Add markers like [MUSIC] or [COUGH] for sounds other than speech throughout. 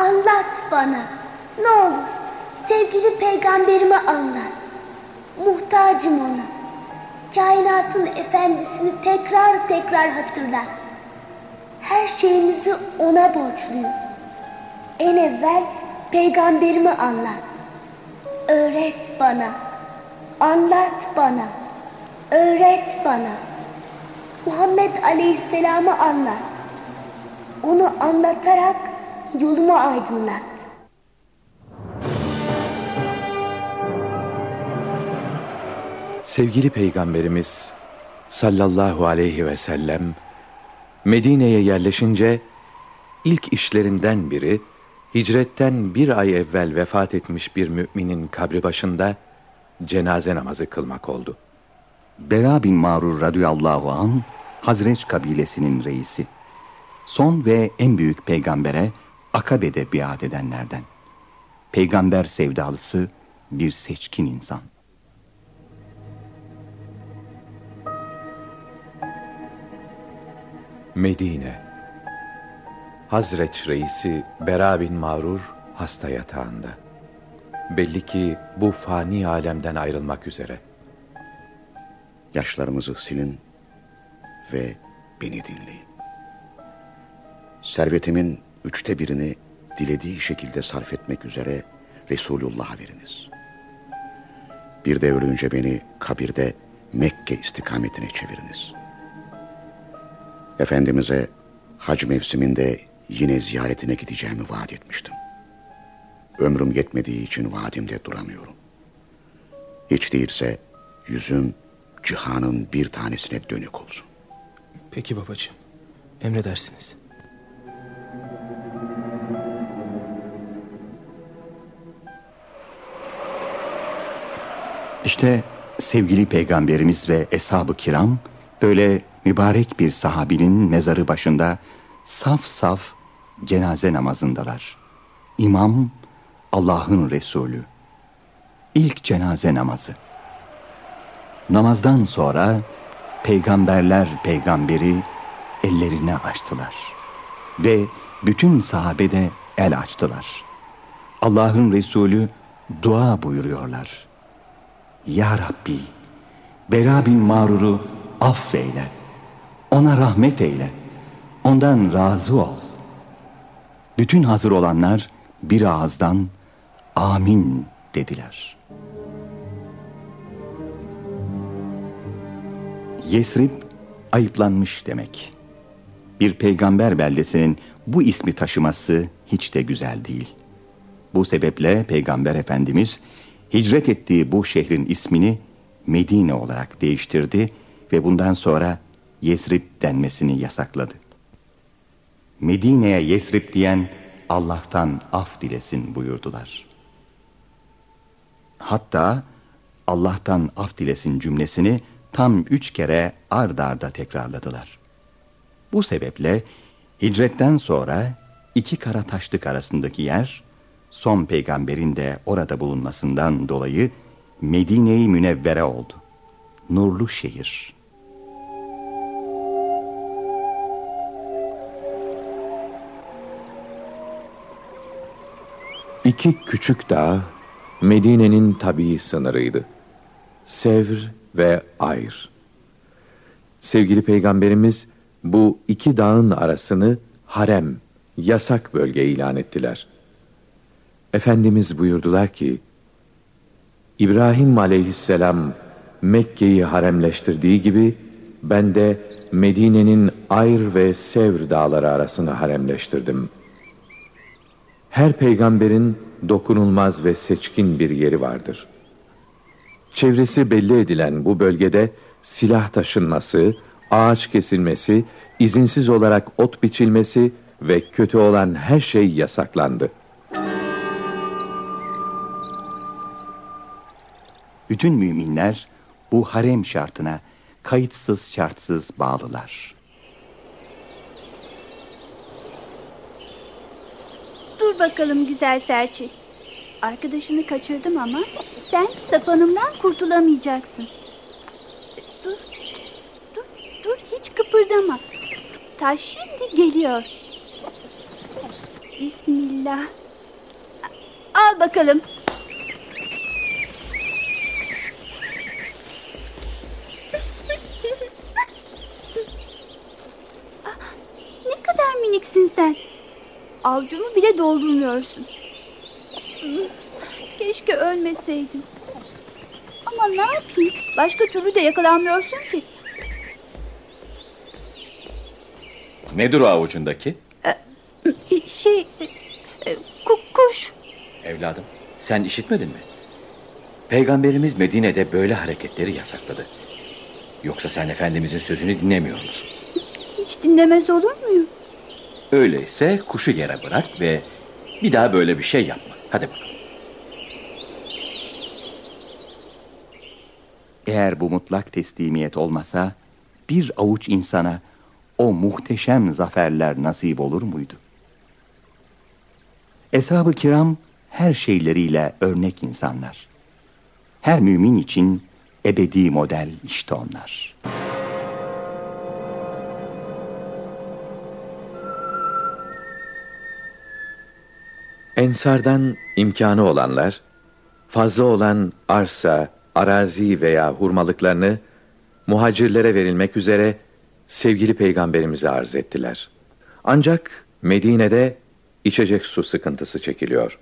Anlat bana. Ne olur sevgili peygamberime anlat. Muhtacım ona. Kainatın efendisini tekrar tekrar hatırlat. Her şeyimizi ona borçluyuz. En evvel peygamberimi anlat. Öğret bana. Anlat bana. Öğret bana. Muhammed Aleyhisselam'ı anlat. Onu anlatarak yolumu aydınlat. Sevgili Peygamberimiz sallallahu aleyhi ve sellem Medine'ye yerleşince ilk işlerinden biri hicretten bir ay evvel vefat etmiş bir müminin kabri başında cenaze namazı kılmak oldu. Bera bin Marur radıyallahu an Hazreç kabilesinin reisi. Son ve en büyük peygambere Akabe'de biat edenlerden. Peygamber sevdalısı bir seçkin insan. Medine Hazreç reisi Bera bin Mağrur hasta yatağında. Belli ki bu fani alemden ayrılmak üzere. Yaşlarınızı silin ve beni dinleyin. Servetimin üçte birini dilediği şekilde sarf etmek üzere Resulullah'a veriniz. Bir de ölünce beni kabirde Mekke istikametine çeviriniz. Efendimiz'e hac mevsiminde yine ziyaretine gideceğimi vaat etmiştim. Ömrüm yetmediği için vaadimde duramıyorum. Hiç değilse yüzüm cihanın bir tanesine dönük olsun. Peki babacığım. Emredersiniz. İşte sevgili peygamberimiz ve eshab-ı kiram böyle mübarek bir sahabinin mezarı başında saf saf cenaze namazındalar. İmam Allah'ın Resulü. İlk cenaze namazı. Namazdan sonra peygamberler peygamberi ellerini açtılar. Ve bütün sahabede el açtılar. Allah'ın Resulü dua buyuruyorlar. Ya Rabbi, Bera bin Marur'u affeyle, ona rahmet eyle, ondan razı ol. Bütün hazır olanlar bir ağızdan amin dediler. Yesrib ayıplanmış demek. Bir peygamber beldesinin bu ismi taşıması hiç de güzel değil. Bu sebeple Peygamber Efendimiz hicret ettiği bu şehrin ismini Medine olarak değiştirdi ve bundan sonra Yesrib denmesini yasakladı. Medine'ye Yesrib diyen Allah'tan af dilesin buyurdular. Hatta Allah'tan af dilesin cümlesini tam üç kere ard arda tekrarladılar. Bu sebeple hicretten sonra iki kara taşlık arasındaki yer son peygamberin de orada bulunmasından dolayı Medine-i Münevvere oldu. Nurlu şehir. İki küçük dağ Medine'nin tabii sınırıydı. Sevr ve Ayr. Sevgili Peygamberimiz bu iki dağın arasını harem, yasak bölge ilan ettiler. Efendimiz buyurdular ki, İbrahim aleyhisselam Mekke'yi haremleştirdiği gibi ben de Medine'nin Ayr ve Sevr dağları arasını haremleştirdim. Her peygamberin dokunulmaz ve seçkin bir yeri vardır. Çevresi belli edilen bu bölgede silah taşınması, ağaç kesilmesi, izinsiz olarak ot biçilmesi ve kötü olan her şey yasaklandı. Bütün müminler bu harem şartına kayıtsız şartsız bağlılar. Dur bakalım güzel serçe. Arkadaşını kaçırdım ama sen sapanımdan kurtulamayacaksın. Dur, dur, dur hiç kıpırdama. Taş şimdi geliyor. Bismillah. Al bakalım. Ah, ne kadar miniksin sen. Avcumu bile doldurmuyorsun. Keşke ölmeseydin. Ama ne yapayım? Başka türlü de yakalanmıyorsun ki. Nedir o avucundaki? Şey, e, ku- kuş. Evladım, sen işitmedin mi? Peygamberimiz Medine'de böyle hareketleri yasakladı. Yoksa sen Efendimizin sözünü dinlemiyor musun? Hiç dinlemez olur muyum? Öyleyse kuşu yere bırak ve bir daha böyle bir şey yapma. Hadi bakalım. Eğer bu mutlak teslimiyet olmasa bir avuç insana o muhteşem zaferler nasip olur muydu? Eshab-ı kiram her şeyleriyle örnek insanlar. Her mümin için ebedi model işte onlar. Ensardan imkanı olanlar, fazla olan arsa, arazi veya hurmalıklarını muhacirlere verilmek üzere sevgili peygamberimize arz ettiler. Ancak Medine'de içecek su sıkıntısı çekiliyor.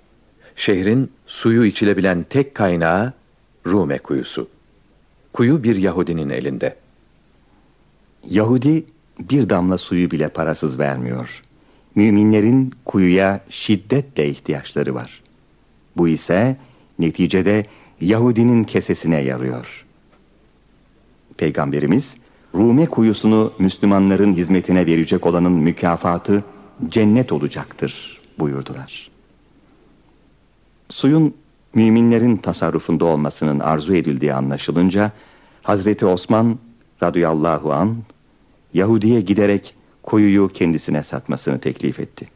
Şehrin suyu içilebilen tek kaynağı Rume kuyusu. Kuyu bir Yahudinin elinde. Yahudi bir damla suyu bile parasız vermiyor. Müminlerin kuyuya şiddetle ihtiyaçları var. Bu ise neticede Yahudinin kesesine yarıyor. Peygamberimiz Rume kuyusunu Müslümanların hizmetine verecek olanın mükafatı cennet olacaktır buyurdular. Suyun müminlerin tasarrufunda olmasının arzu edildiği anlaşılınca Hazreti Osman radıyallahu an Yahudi'ye giderek koyuyu kendisine satmasını teklif etti.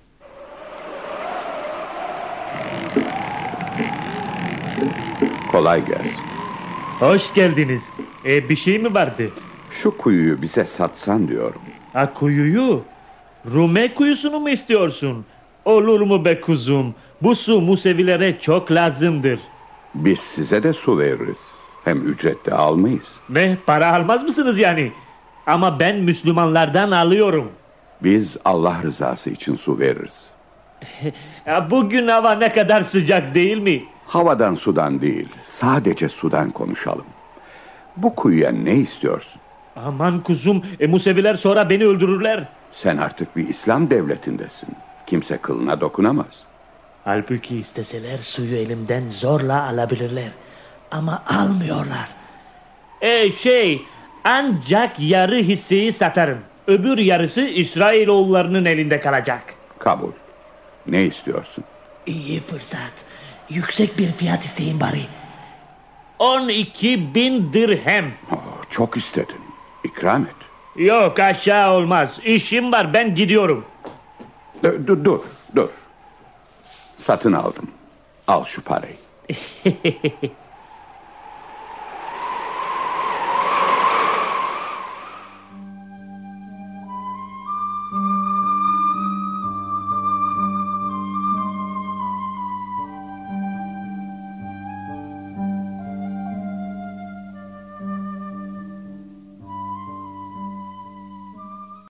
Kolay gelsin. Hoş geldiniz. E, bir şey mi vardı? Şu kuyuyu bize satsan diyorum. Ha kuyuyu? Rume kuyusunu mu istiyorsun? Olur mu be kuzum? Bu su Musevilere çok lazımdır. Biz size de su veririz. Hem ücret de almayız. Ne para almaz mısınız yani? Ama ben Müslümanlardan alıyorum. Biz Allah rızası için su veririz. [LAUGHS] Bugün hava ne kadar sıcak değil mi? Havadan sudan değil, sadece sudan konuşalım. Bu kuyuya ne istiyorsun? Aman kuzum, e, Museviler sonra beni öldürürler. Sen artık bir İslam devletindesin. Kimse kılına dokunamaz. Halbuki isteseler suyu elimden zorla alabilirler. Ama almıyorlar. E şey, ancak yarı hisseyi satarım. Öbür yarısı İsrailoğullarının elinde kalacak. Kabul. Ne istiyorsun? İyi fırsat. Yüksek bir fiyat isteyin bari. 12 bin dirhem. Oh, çok istedin. İkram et. Yok aşağı olmaz. İşim var ben gidiyorum. Dur, dur, dur, dur. Satın aldım. Al şu parayı. [LAUGHS]